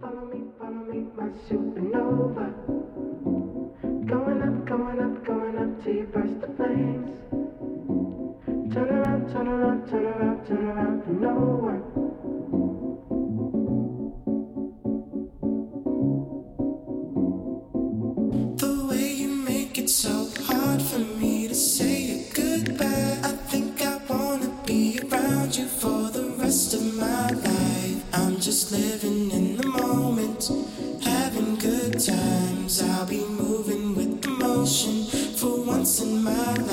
Follow me, follow me, my supernova. Going up, going up, going up till you burst the flames. Turn around, turn around, turn around, turn around for no one. The way you make it so hard for me to say goodbye. I think I wanna be around you for the rest of my life. I'm just living. my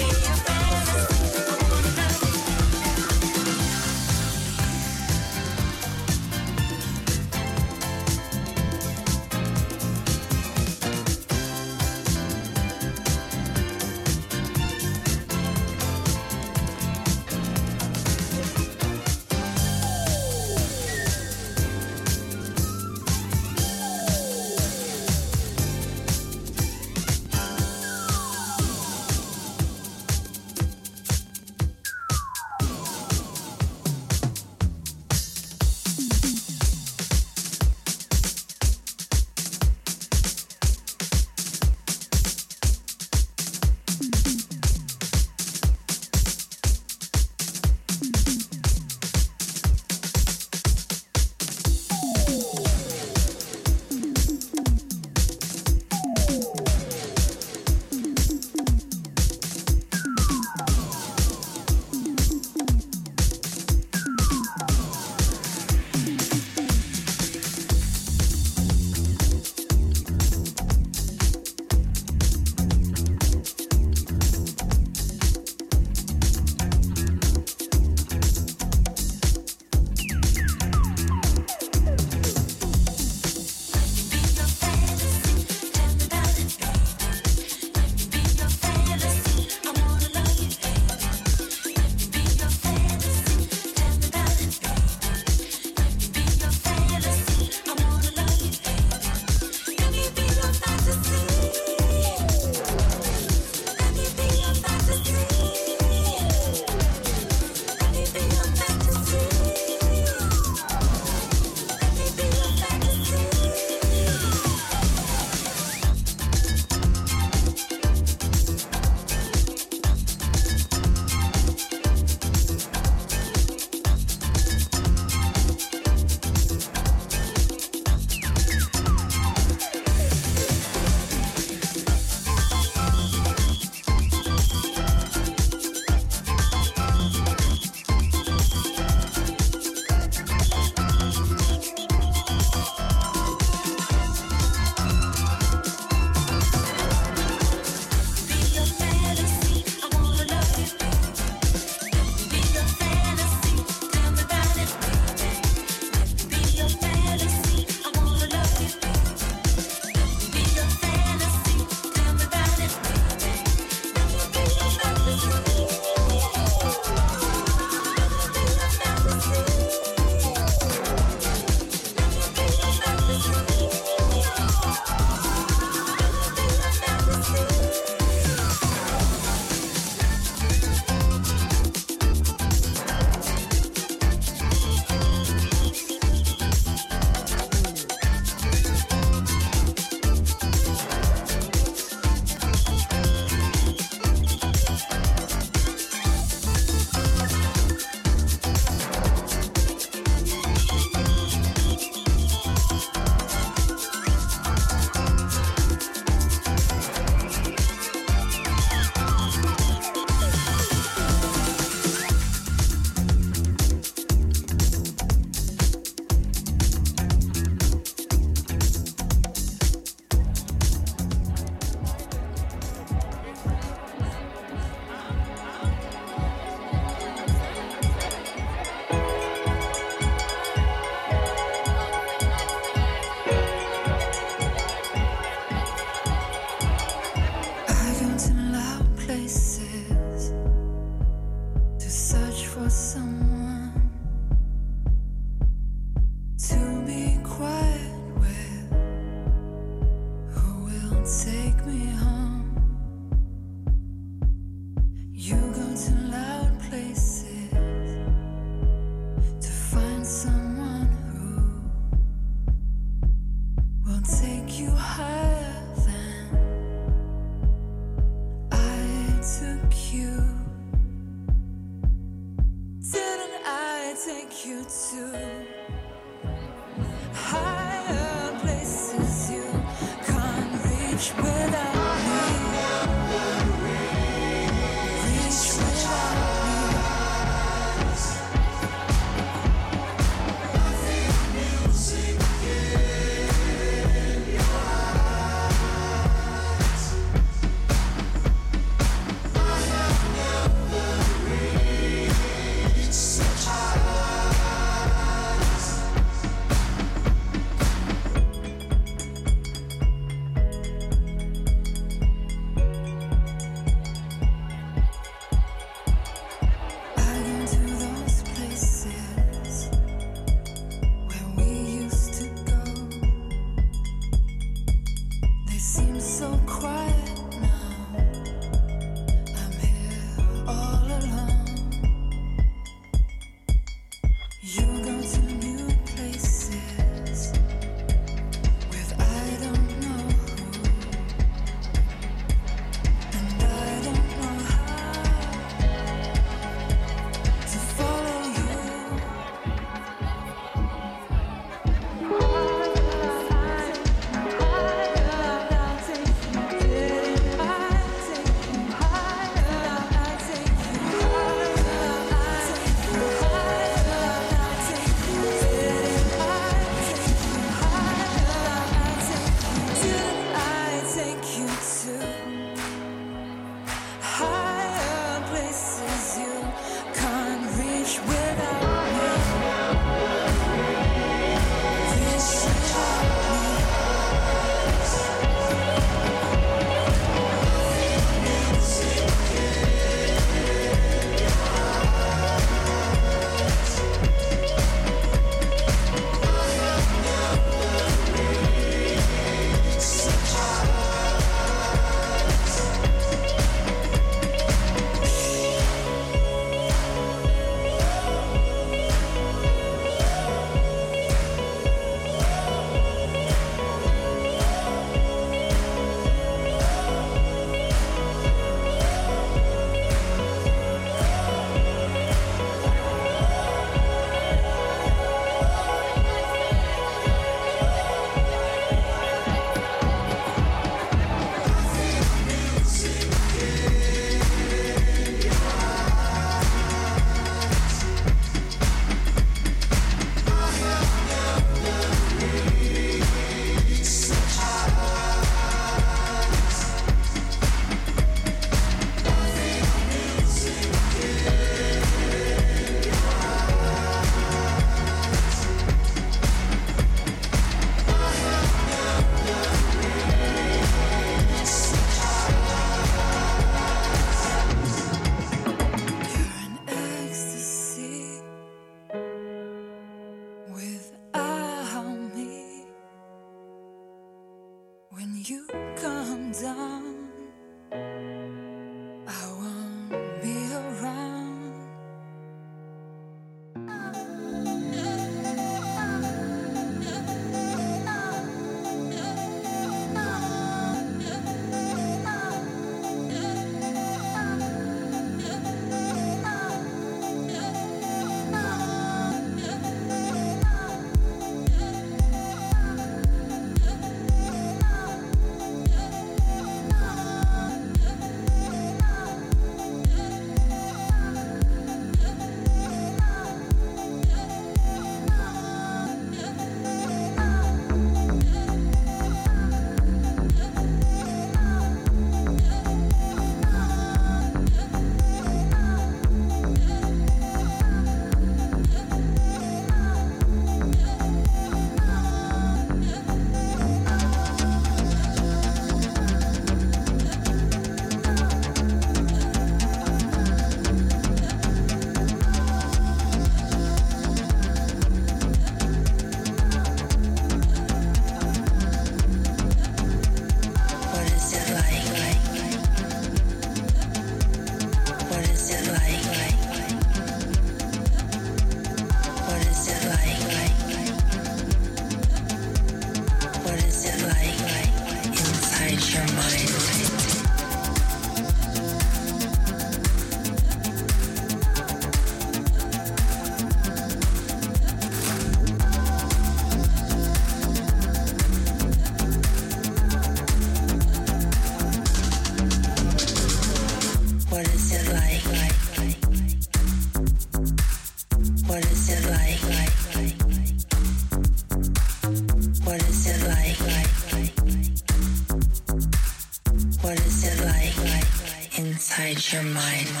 your mind?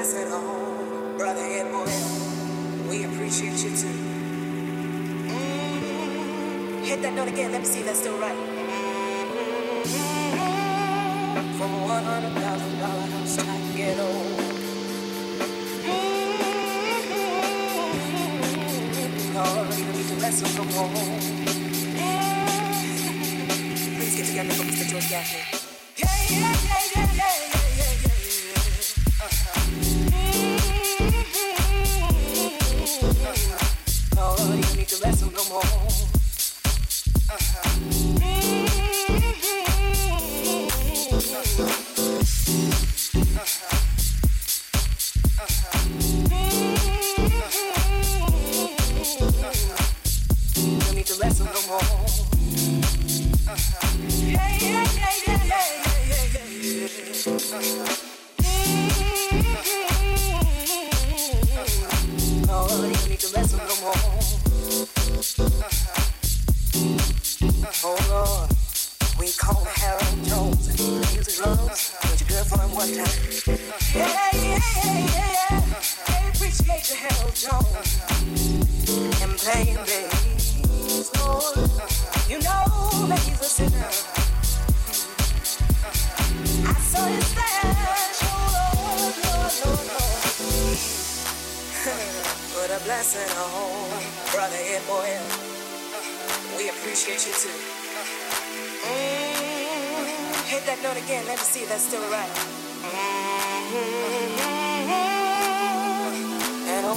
us at home, Brother Ed Boyle. We appreciate you too. Mm-hmm. Hit that note again. Let me see if that's still right. Mm-hmm. From one hundred thousand dollar house to get old. Mm-hmm. Already ready to. Please get together for Mr. George Gaffney.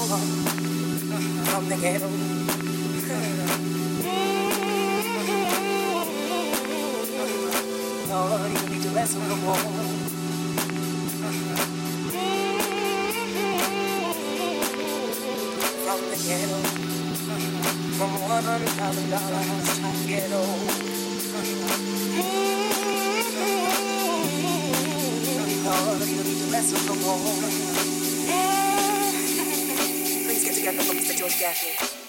over from the ghetto. Lord, you need to rest on the wall. From the ghetto. From one hundred thousand dollars to ghetto. Lord, you need to rest on the wall rooms that you're.